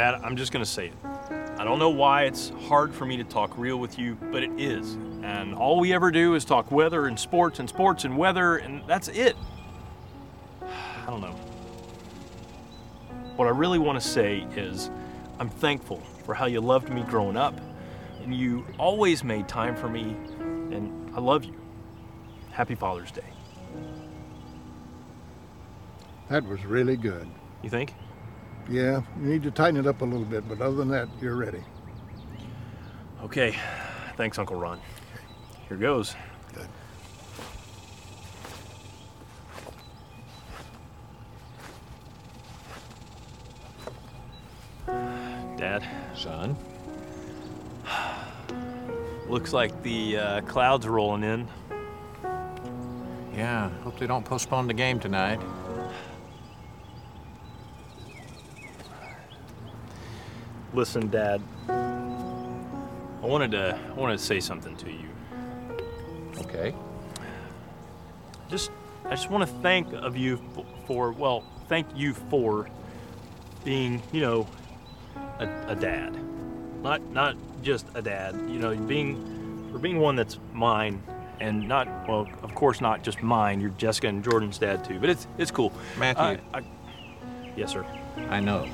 Dad, I'm just gonna say it. I don't know why it's hard for me to talk real with you, but it is. And all we ever do is talk weather and sports and sports and weather, and that's it. I don't know. What I really want to say is I'm thankful for how you loved me growing up, and you always made time for me, and I love you. Happy Father's Day. That was really good. You think? Yeah, you need to tighten it up a little bit, but other than that, you're ready. Okay. Thanks, Uncle Ron. Here goes. Good. Dad, Son? looks like the uh, clouds are rolling in. Yeah, hope they don't postpone the game tonight. Listen, Dad. I wanted to I wanted to say something to you. Okay. Just I just want to thank of you f- for well, thank you for being, you know, a, a dad. Not not just a dad, you know, being for being one that's mine and not well, of course not just mine. You're Jessica and Jordan's dad too. But it's it's cool. Matthew. I, I, yes, sir. I know.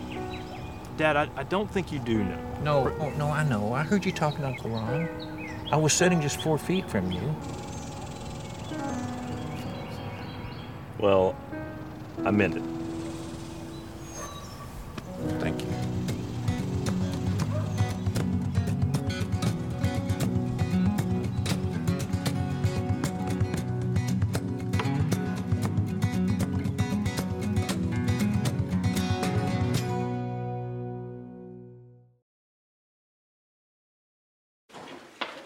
Dad, I, I don't think you do know. No, oh, no, I know. I heard you talking to Uncle Ron. I was sitting just four feet from you. Well, I meant it.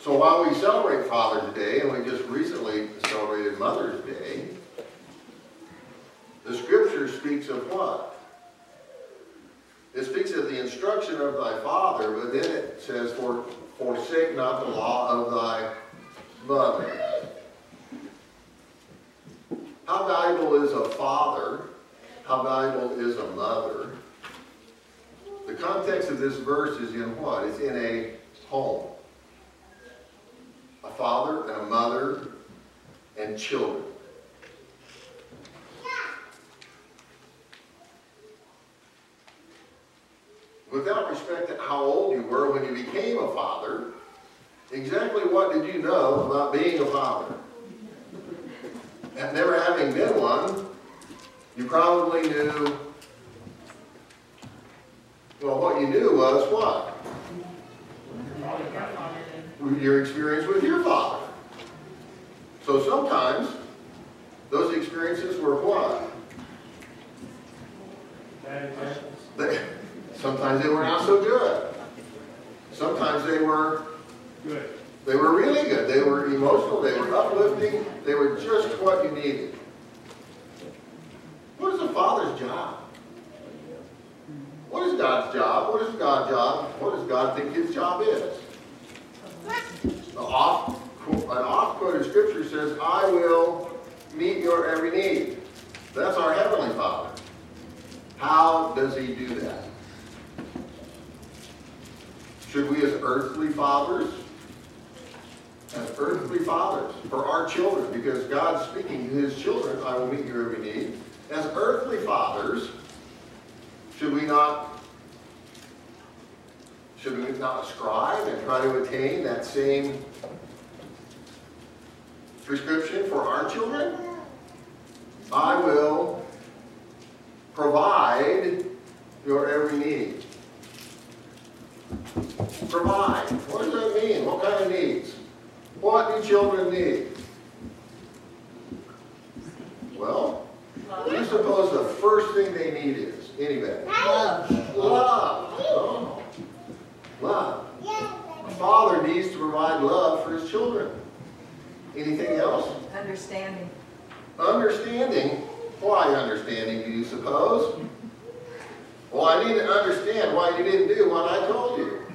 So while we celebrate Father's Day, and we just recently celebrated Mother's Day, the scripture speaks of what? It speaks of the instruction of thy father, but then it says, For, forsake not the law of thy mother. How valuable is a father? How valuable is a mother? The context of this verse is in what? It's in a home father and a mother and children. Without respect to how old you were when you became a father, exactly what did you know about being a father? And never having been one, you probably knew, well, what you knew was what? Your experience with your father. So sometimes those experiences were what? They, sometimes they were not so good. Sometimes they were Good. they were really good. They were emotional, they were uplifting, they were just what you needed. What is a father's job? What is God's job? What is God's job? What does God think his job is? An oft, an oft quoted scripture says, I will meet your every need. That's our Heavenly Father. How does He do that? Should we, as earthly fathers, as earthly fathers, for our children, because God's speaking to His children, I will meet your every need. As earthly fathers, should we not should we not strive and try to attain that same prescription for our children? I will provide your every need. Provide. What does that mean? What kind of needs? What do children need? Well, what do you suppose the first thing they need is? Anybody? Love. Love. Oh. Love. A father needs to provide love for his children. Anything else? Understanding. Understanding. Why understanding, do you suppose? Well, I need to understand why you didn't do what I told you.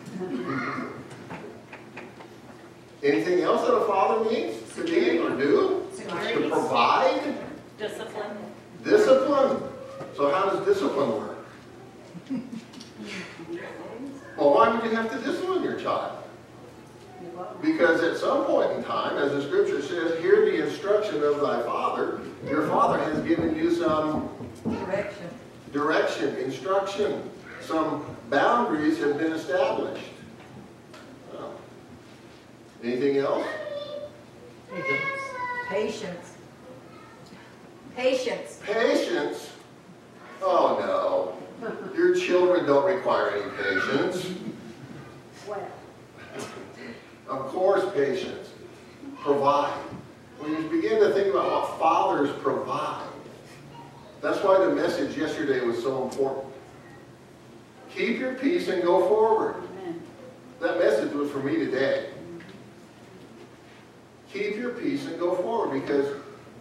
Anything else that a father needs to do or do? To provide? Discipline. Discipline. So how does discipline work? Well, why would you have to discipline your child? Because at some point in time, as the scripture says, hear the instruction of thy father. Your father has given you some Direction. direction, instruction, some boundaries have been established. Oh. Anything else? Patience. Patience. Patience? Oh no. Your children don't require any patience. Of course, patience. Provide. When you begin to think about what fathers provide, that's why the message yesterday was so important. Keep your peace and go forward. That message was for me today. Keep your peace and go forward because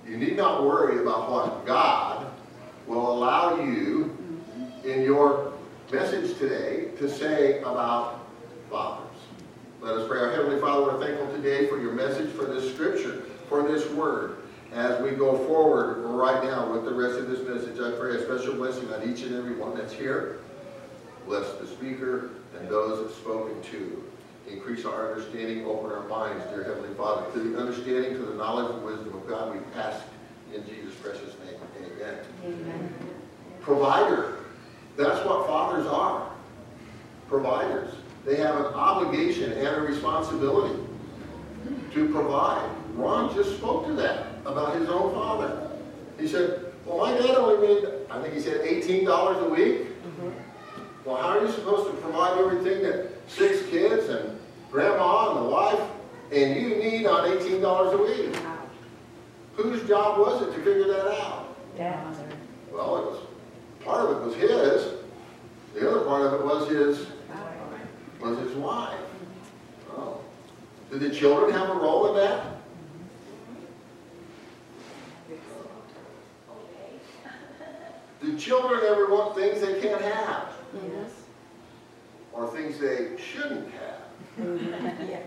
you need not worry about what God will allow you mm-hmm. in your message today to say about fathers. Let us pray. Our Heavenly Father, we're thankful today for your message, for this scripture, for this word. As we go forward right now with the rest of this message, I pray a special blessing on each and every one that's here. Bless the speaker and those spoken to. Increase our understanding, open our minds, dear Heavenly Father, to the understanding, to the knowledge and wisdom of God we ask in Jesus' precious name. Amen. Amen. Provider. That's what fathers are. Providers. They have an obligation and a responsibility to provide. Ron just spoke to that about his own father. He said, well, my dad only made, I think he said $18 a week. Mm-hmm. Well, how are you supposed to provide everything that six kids and grandma and the wife and you need on $18 a week? Whose job was it to figure that out? Dad's. Well, it was, part of it was his. The other part of it was his, was his wife. Oh. Did the children have a role in that? Do children ever want things they can't have? Yes. Or things they shouldn't have? Mm-hmm. Yeah.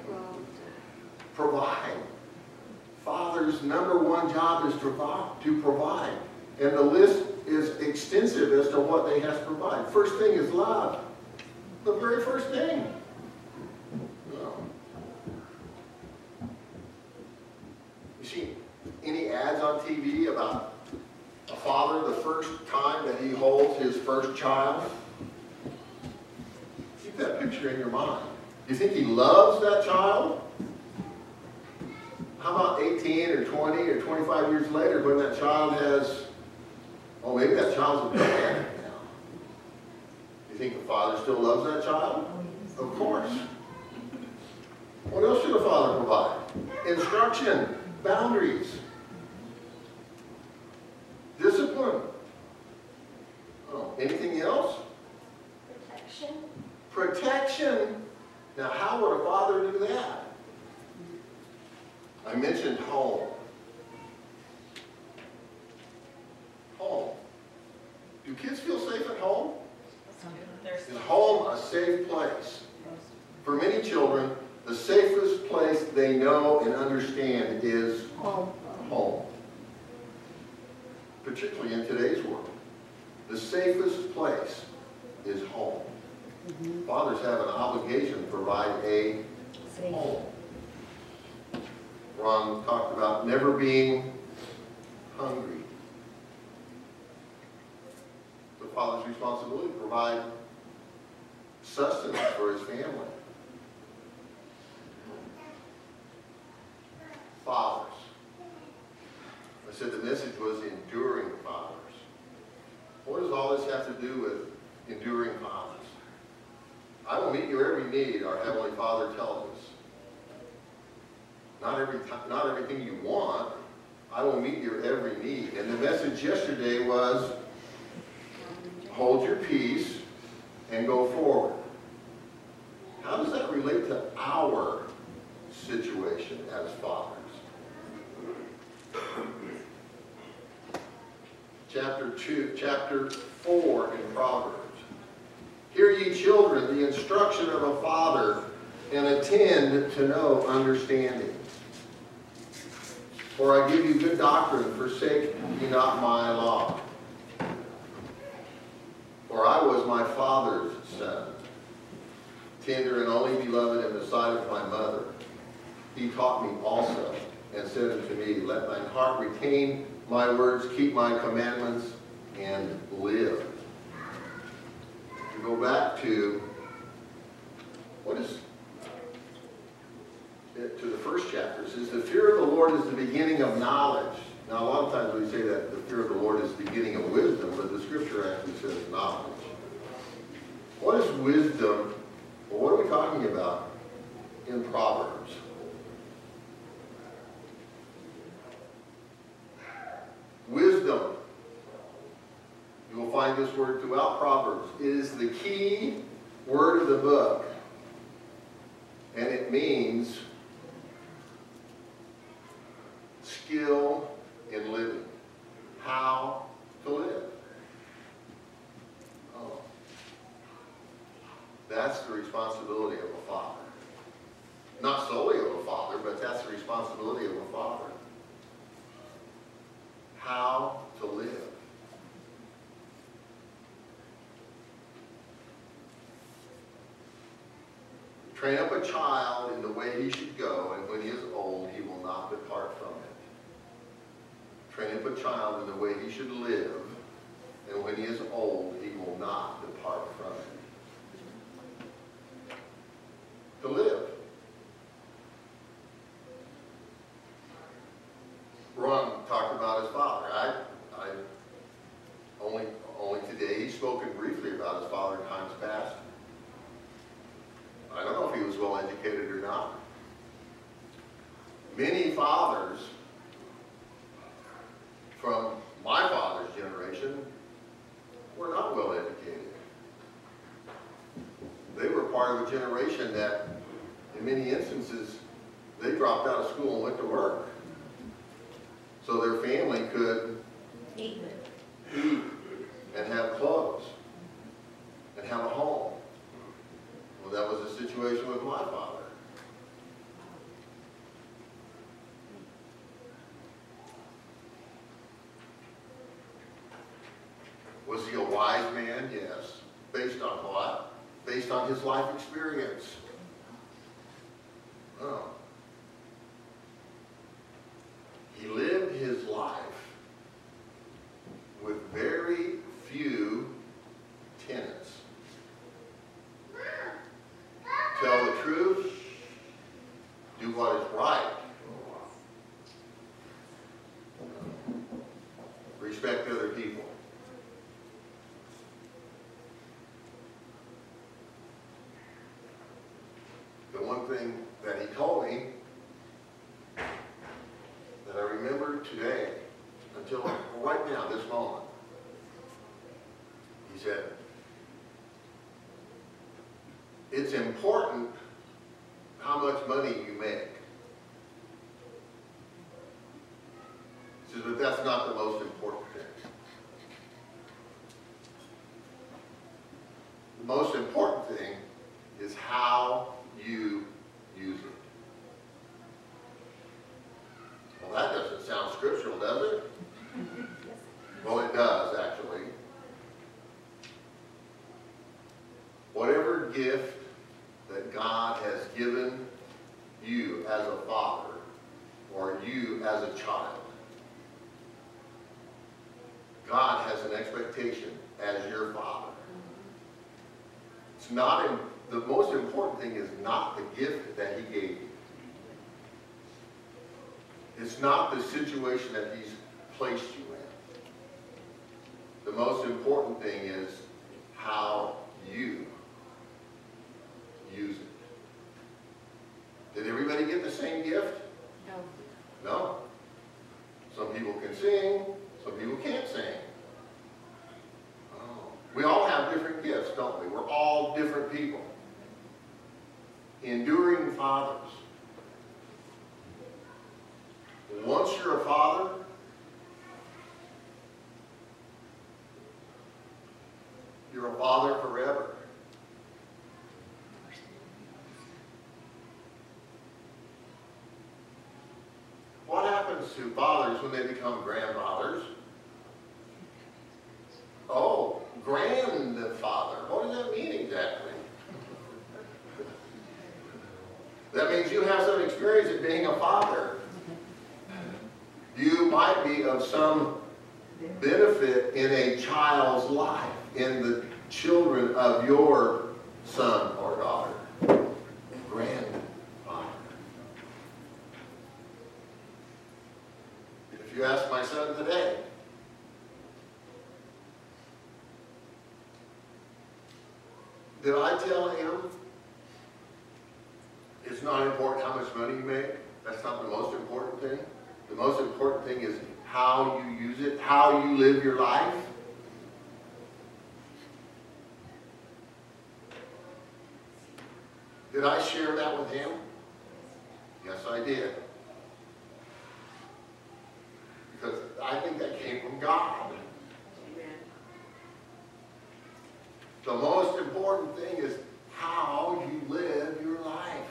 Provide. Father's number one job is to provide, to provide. And the list is extensive as to what they have to provide. First thing is love. The very first thing. You see any ads on TV about a father the first time that he holds his first child? Keep that picture in your mind. You think he loves that child? How about 18 or 20 or 25 years later when that child has, oh, maybe that child's a man now. You think the father still loves that child? Of course. What else should a father provide? Instruction, boundaries, discipline. Oh, anything else? Protection. Protection. Now, how would a father do that? I mentioned home. Home. Do kids feel safe at home? Is home a safe place? For many children, the safest place they know and understand is Home. home. Particularly in today's world. The safest place is home. Mm-hmm. Fathers have an obligation to provide a Safe. home. Ron talked about never being hungry. The father's responsibility to provide sustenance for his family. Fathers. I said the message was enduring fathers. What does all this have to do with enduring fathers? I will meet your every need, our Heavenly Father tells us. Not every not everything you want. I will meet your every need. And the message yesterday was hold your peace and go forward. How does that relate to our situation as fathers? Chapter 2, chapter 4 in Proverbs. Hear ye children the instruction of a father, and attend to know understanding. For I give you good doctrine, forsake ye not my law. For I was my father's son. tender and only beloved in the sight of my mother. He taught me also, and said unto me, Let thine heart retain my words, keep my commandments, and live. To go back to, what is, to the first chapter, it says, The fear of the Lord is the beginning of knowledge. Now, a lot of times we say that the fear of the Lord is the beginning of wisdom, but the scripture actually says knowledge. What is wisdom? Well, what are we talking about in Proverbs? Wisdom. You will find this word throughout Proverbs. It is the key word of the book. And it means skill in living. How to live. Oh. That's the responsibility of a father. Not solely of a father, but that's the responsibility of a father. How to live. Train up a child in the way he should go, and when he is old, he will not depart from it. Train up a child in the way he should live, and when he is old, he will not depart from it. To live. Ron talked about his father. I, I, only, only today, he's spoken briefly about his father in times past. I don't know if he was well educated or not. Many fathers from my father's generation were not well educated. They were part of a generation that, in many instances, they dropped out of school and went to work. So their family could Eat. eat and have clothes and have a home. Well, that was the situation with my father. Was he a wise man? Yes. Based on what? Based on his life experience. Oh. He lived his life with very few tenets. Tell the truth, do what is right, respect other people. The one thing that he told me that I remember today, until right now, this moment, he said, it's important how much money you make. He says, but that's not the most important thing. The most important thing is how you use it. Well, that doesn't sound scriptural, does it? Well, it does, actually. Whatever gift that God has given you as a father or you as a child, God has an expectation as your father. It's not, in, the most important thing is not the gift that he gave you. It's not the situation that he's placed you in. The most important thing is how you use it. Did everybody get the same gift? No. No. Some people can sing, some people can't sing. Oh. We all have different gifts, don't we? We're all different people. Enduring fathers. Once you're a father, you're a father forever. What happens to fathers when they become grandfathers? Oh, grandfather. What does that mean exactly? That means you have some experience in being a father. You might be of some benefit in a child's life, in the children of your son or daughter, grandfather. If you ask my son today, did I tell him it's not important how much money you make? That's not the most important thing. The most important thing is how you use it, how you live your life. Did I share that with him? Yes, I did. Because I think that came from God. The most important thing is how you live your life.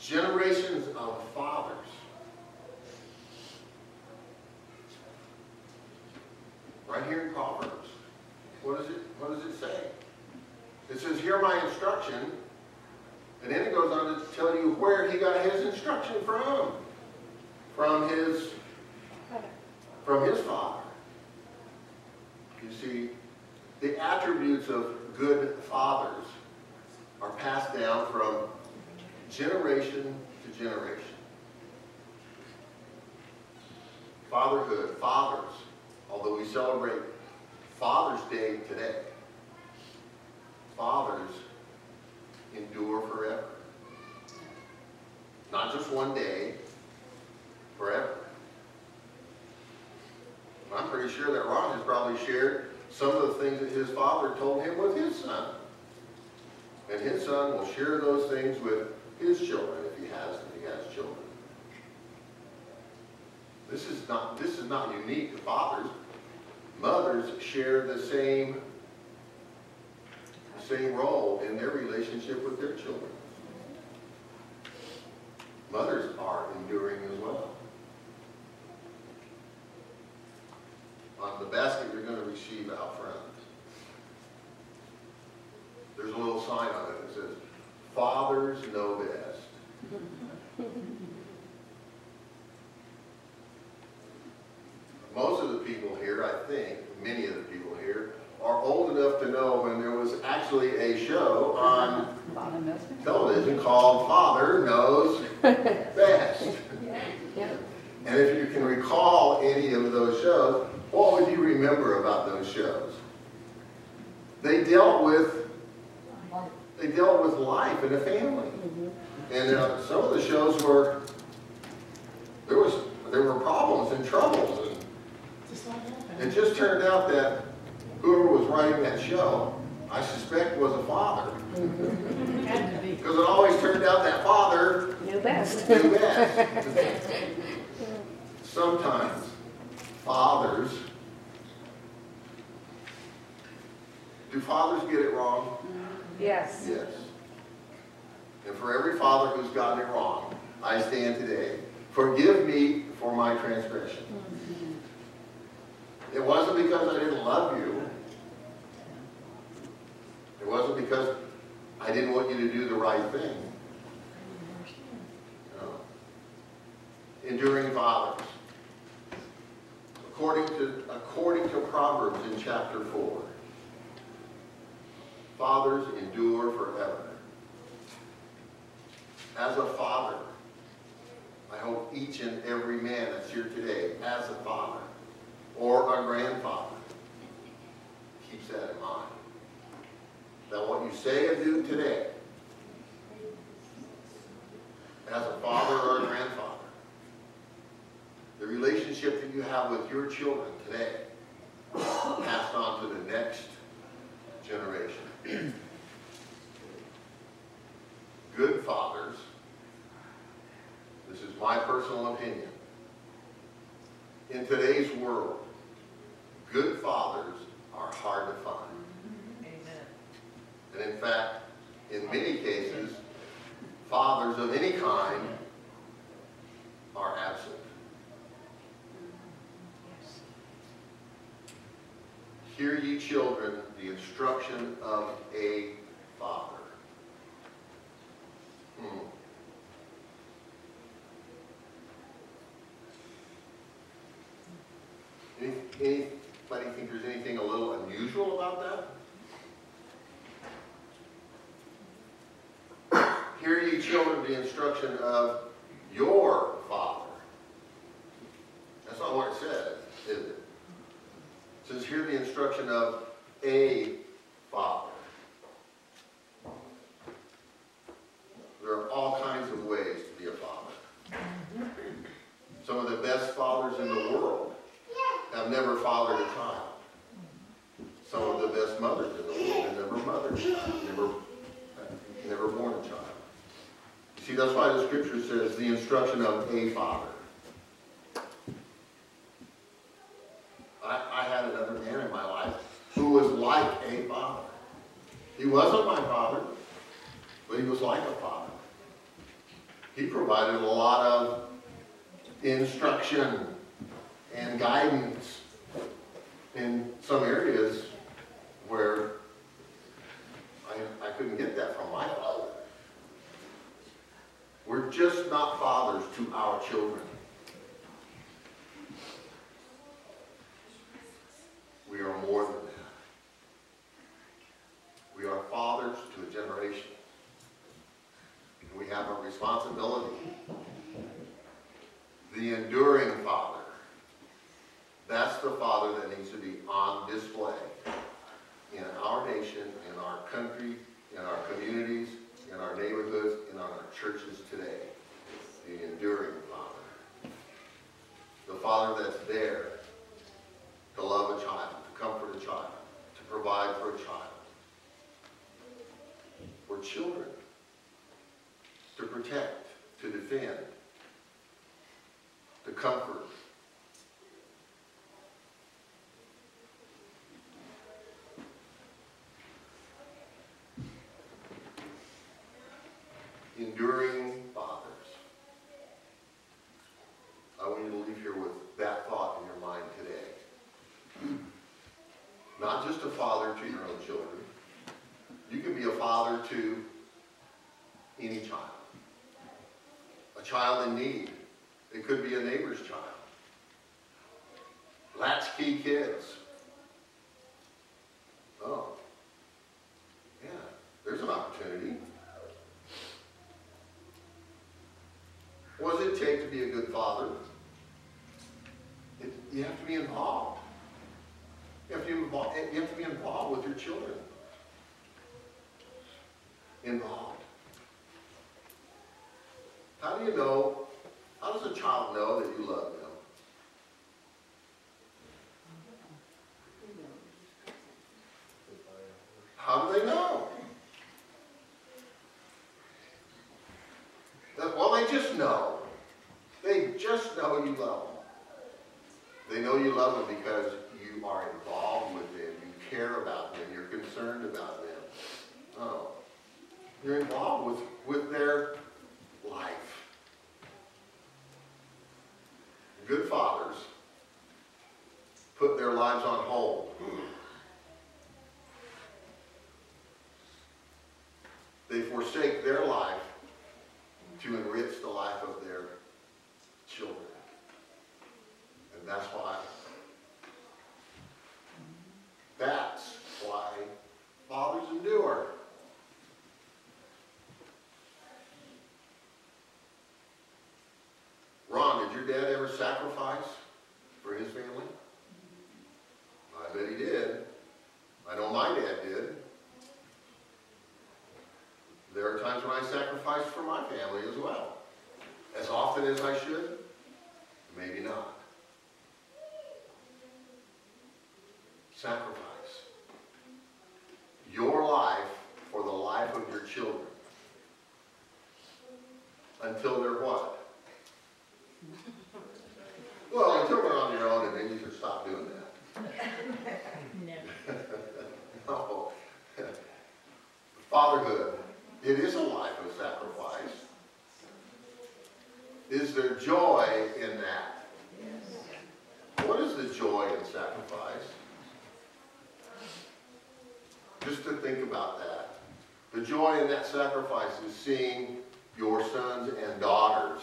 Generations of fathers. Right here in Proverbs. What does it, what does it say? It says, hear my instruction. And then it goes on to tell you where he got his instruction from. From his, from his father. You see, the attributes of good fathers are passed down from generation to generation. Fatherhood, fathers, although we celebrate Father's Day today, fathers endure forever. Not just one day, forever. I'm pretty sure that Ron has probably shared some of the things that his father told him with his son. And his son will share those things with his children if he has, if he has children. This is not, this is not unique to fathers. Mothers share the same, same role in their relationship with their children. Mothers are enduring as well. On the basket you're going to receive out front, there's a little sign on it that says, Fathers know best. Most of the people here, I think, many of the people here, are old enough to know when there was actually a show on television called Father Knows Best. And if you can recall any of those shows, what would you remember about those shows? They dealt with they dealt with life and a family. And uh, some of the shows were there was there were problems and troubles and it just turned out that whoever was writing that show, I suspect was a father. Because it always turned out that father Knew best. knew best. Sometimes fathers, do fathers get it wrong? Yes. Yes. And for every father who's gotten it wrong, I stand today. Forgive me for my transgression. It wasn't because I didn't love you. It wasn't because I didn't want you to do the right thing. No. Enduring fathers. According to, according to Proverbs in chapter 4, fathers endure forever. As a father, I hope each and every man that's here today, as a father or a grandfather, keeps that in mind. That what you say and do today, as a father or a grandfather, the relationship that you have with your children today, passed on to the next generation. Good fathers, this is my personal opinion, in today's world, good fathers are hard to find. And in fact, in many cases, fathers of any kind are absent. Hear ye children, the instruction of a father. Hmm. Any, anybody think there's anything a little unusual about that? Hear ye children the instruction of your father. That's not what it says, is it? It says hear the instruction of a father. There are all kinds of ways to be a father. Some of the best fathers in the world have never fathered a child. Some of the best mothers in the world have never mothered a child, never, never born a child. You see, that's why the scripture says the instruction of a father. I, I had another man in my life who was like a father. He wasn't my father, but he was like a father. He provided a lot of instruction and guidance in some areas where I, I couldn't get that from my father. We're just not fathers to our children. We are more than. We are fathers to a generation. And we have a responsibility. The enduring father. That's the father that needs to be on display in our nation, in our country, in our communities, in our neighborhoods, in our churches today. The enduring father. The father that's there to love a child, to comfort a child, to provide for a child. For children. To protect, to defend, to comfort. Enduring fathers. I want you to leave here with that thought in your mind today. Not just a father to your own children. You can be to any child. A child in need. It could be a neighbor's child. Latchkey kids. Oh. Yeah, there's an opportunity. What does it take to be a good father? It, you have to be involved. You have to be involved, you have to be involved with your children. Involved. How you know, how does a child know that you love them? How do they know? That- Well, they just know. They just know you love them. They know you love them because you are involved with them, you care about them, you're concerned about them. Oh, you're involved with, with their life. Good fathers put their lives on hold. They forsake their life to enrich the life of their children. And that's why, that's why fathers endure. Ron, did your dad ever sacrifice for his family? I bet he did. I know my dad did. There are times when I sacrifice for my family as well. As often as I should, maybe not. Sacrifice. Your life for the life of your children. Until they're what? Well, until they're on their own and then you can stop doing that. No. Fatherhood, it is a life of sacrifice. Is there joy in that? What is the joy in sacrifice? Just to think about that. The joy that sacrifice is seeing your sons and daughters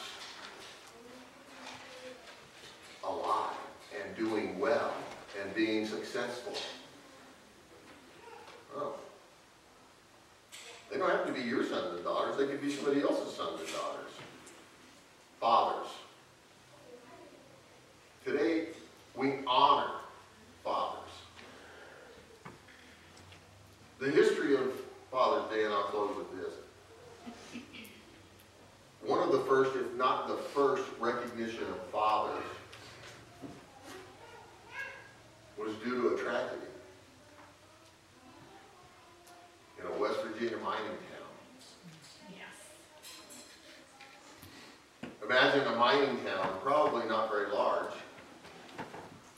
alive and doing well and being successful. Oh. They don't have to be your sons and daughters, they could be somebody else's sons and daughters. Fathers. Today, we honor fathers. The history of And I'll close with this. One of the first, if not the first, recognition of fathers was due to a tragedy in a West Virginia mining town. Imagine a mining town, probably not very large.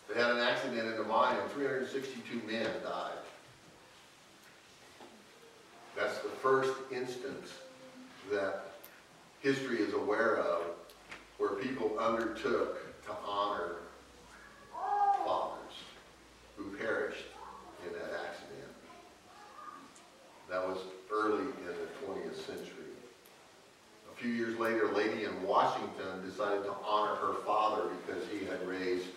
They had an accident in a mine and 362 men died. That's the first instance that history is aware of where people undertook to honor fathers who perished in that accident. That was early in the 20th century. A few years later, a lady in Washington decided to honor her father because he had raised,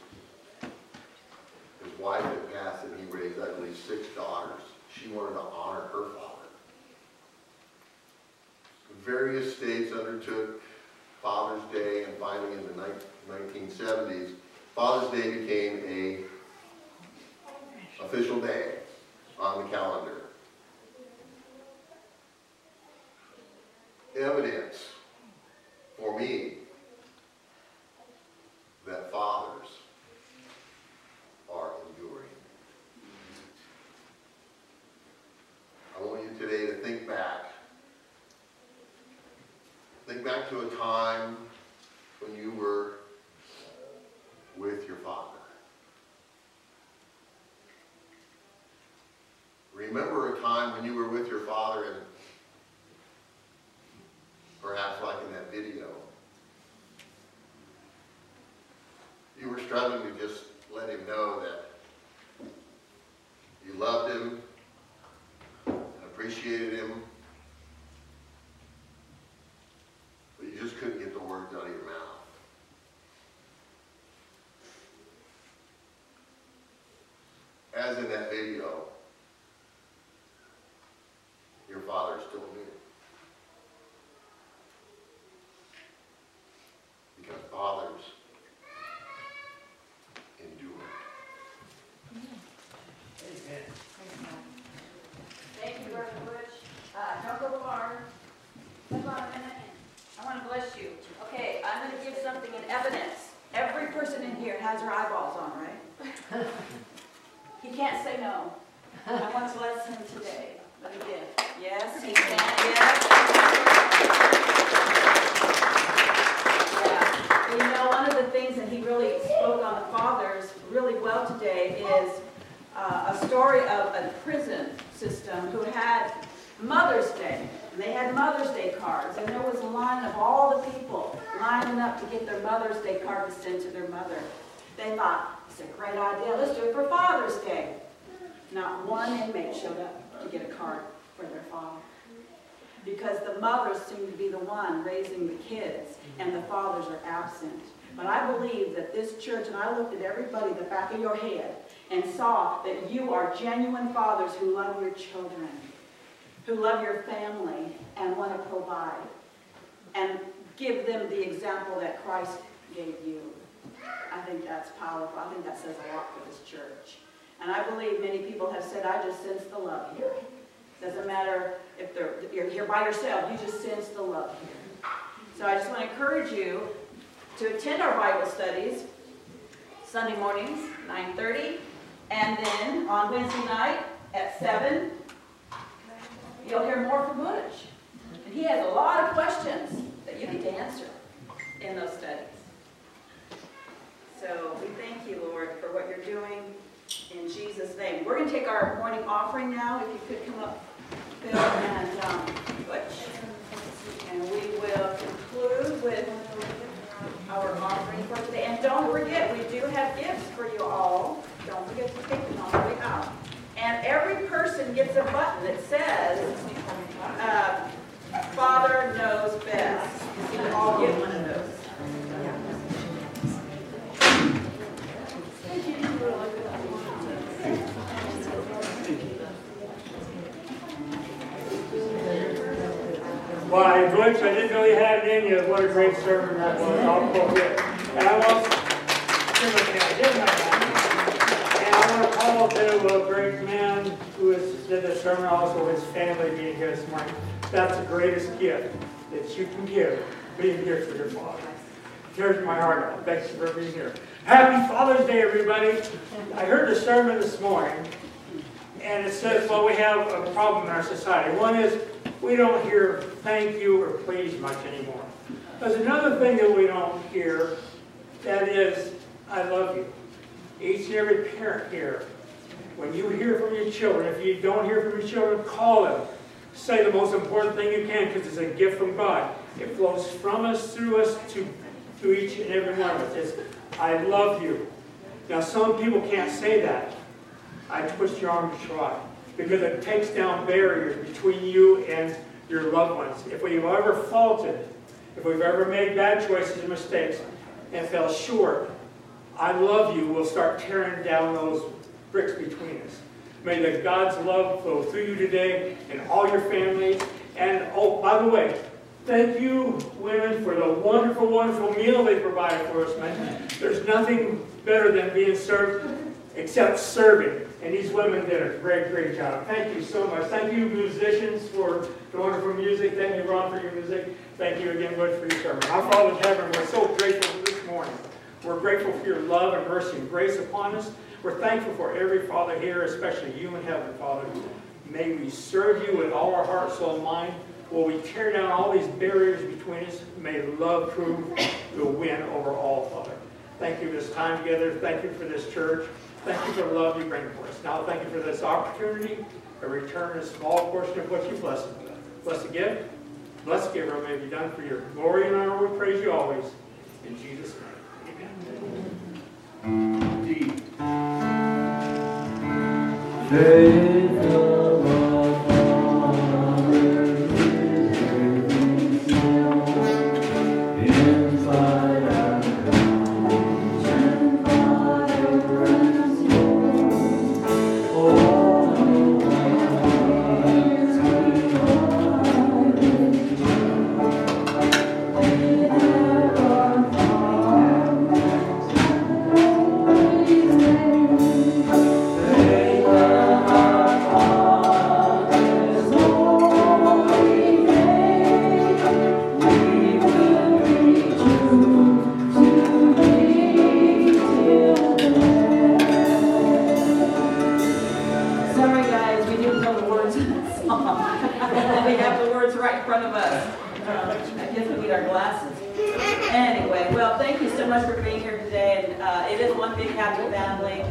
his wife had passed and he raised, I believe, six daughters. She wanted to honor her father. Various states undertook Father's Day and finally in the 1970s, Father's Day became a official day on the calendar. Evidence for me that fathers are enduring. I want you today to think back. Think back to a time when you were with your father. Remember a time when you were with your father and perhaps like in that video, you were struggling to just let him know that you loved him and appreciated him, but you just couldn't get the words out of your mouth. As in that video, your father still knew. Because fathers endure. Thank you, Reverend Butch. Uh, don't go far. Hold on a minute. I want to bless you. Okay, I'm going to give something in evidence. Every person in here has their eyeballs on, right? He can't say no. I want to bless him today with a gift. Yes, he can, yes. Yeah. You know, one of the things that he really spoke on the fathers really well today is uh, a story of a prison system who had Mother's Day. And they had Mother's Day cards, and there was a line of all the people lining up to get their Mother's Day card to send to their mother. They thought, it's a great idea, let's do it for Father's Day. Not one inmate showed up to get a card for their father. Because the mothers seem to be the one raising the kids, and the fathers are absent. But I believe that this church, and I looked at everybody, the back of your head, and saw that you are genuine fathers who love your children, who love your family, and want to provide, and give them the example that Christ gave you. I think that's powerful. I think that says a lot for this church. And I believe many people have said, I just sense the love here. Doesn't matter if if you're here by yourself, you just sense the love here. So I just want to encourage you to attend our Bible studies Sunday mornings, 9.30, and then on Wednesday night at 7, you'll hear more from Butch. And he has a lot of questions that you need to answer in those studies. So we thank you, Lord, for what you're doing in Jesus' name. We're going to take our morning offering now. If you could come up, Phil and um, Butch. And we will conclude with our offering for today. And don't forget, we do have gifts for you all. Don't forget to take them on the way out. And every person gets a button that says, uh, Father knows best. Why, Butch, I enjoyed it, I didn't you had it in you. What a great sermon that was. I'll quote it. And I want, I did know that. And I want to call to a great man who has did the sermon, also his family being here this morning. That's the greatest gift that you can give, being here for your father. Tears my heart out. Thanks for being here. Happy Father's Day, everybody. I heard the sermon this morning, and it says, well, we have a problem in our society. One is we don't hear thank you or please much anymore. There's another thing that we don't hear, that is, I love you. Each and every parent here, when you hear from your children, if you don't hear from your children, call them. Say the most important thing you can because it's a gift from God. It flows from us, through us, to, to each and every one of us. It's, I love you. Now, some people can't say that. I twist your arm to try because it takes down barriers between you and your loved ones. If we've ever faulted, if we've ever made bad choices and mistakes and fell short, I love you will start tearing down those bricks between us. May the God's love flow through you today and all your families. And oh, by the way, thank you, women, for the wonderful, wonderful meal they provided for us, man. There's nothing better than being served except serving. And these women did a great, great job. Thank you so much. Thank you, musicians, for the wonderful music. Thank you, Ron, for your music. Thank you again, Butch, for your sermon. Our Father in heaven, we're so grateful for this morning. We're grateful for your love and mercy and grace upon us. We're thankful for every father here, especially you in heaven, Father. May we serve you with all our heart, soul, and mind. Will we tear down all these barriers between us? May love prove the win over all, Father. Thank you for this time together. Thank you for this church. Thank you for the love you bring for us. Now thank you for this opportunity to return a small portion of what you blessed us with. Bless the gift. Bless the giver. May be done for your glory and honor. We praise you always. In Jesus' name. Amen. Indeed. Sorry, I guess we need our glasses. Anyway, well, thank you so much for being here today, and uh, it is one big happy family.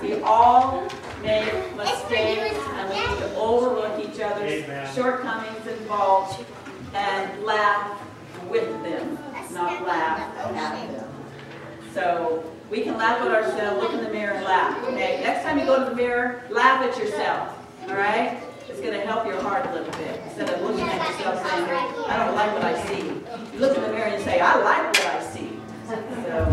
We all make mistakes, and we need to overlook each other's Amen. shortcomings and faults, and laugh with them, not laugh at them. So we can laugh at ourselves, look in the mirror and laugh. Okay, next time you go to the mirror, laugh at yourself. All right? It's going to help your heart a little bit instead of looking at yourself saying, "I don't like what I see." You look in the mirror and say, "I like what I see." So,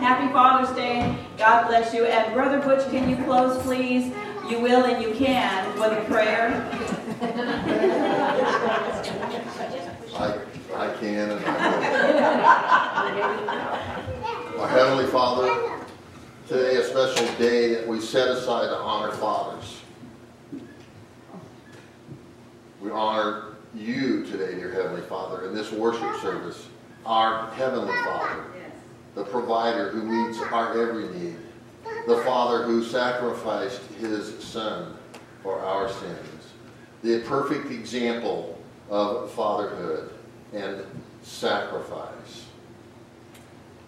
happy Father's Day. God bless you. And Brother Butch, can you close, please? You will and you can with a prayer. I, I can and I will. Our Heavenly Father, today a special day that we set aside to honor fathers. We honor you today, dear Heavenly Father, in this worship service, our Heavenly Father, the provider who meets our every need, the Father who sacrificed his Son for our sins, the perfect example of fatherhood and sacrifice.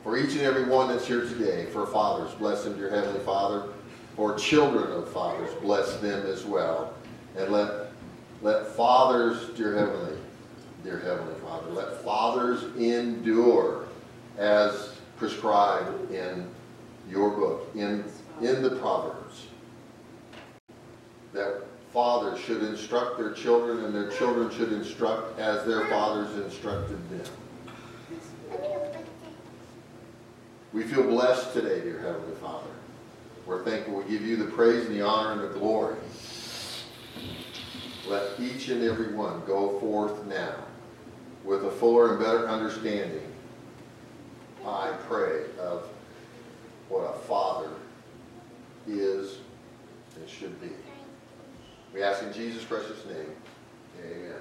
For each and every one that's here today, for fathers, bless them, dear Heavenly Father. For children of fathers, bless them as well. And let, let fathers, dear Heavenly, dear Heavenly Father, let fathers endure as prescribed in your book, in, in the Proverbs. That fathers should instruct their children and their children should instruct as their fathers instructed them. We feel blessed today, dear Heavenly Father. We're thankful we give you the praise and the honor and the glory. Let each and every one go forth now with a fuller and better understanding, I pray, of what a father is and should be. We ask in Jesus' precious name. Amen.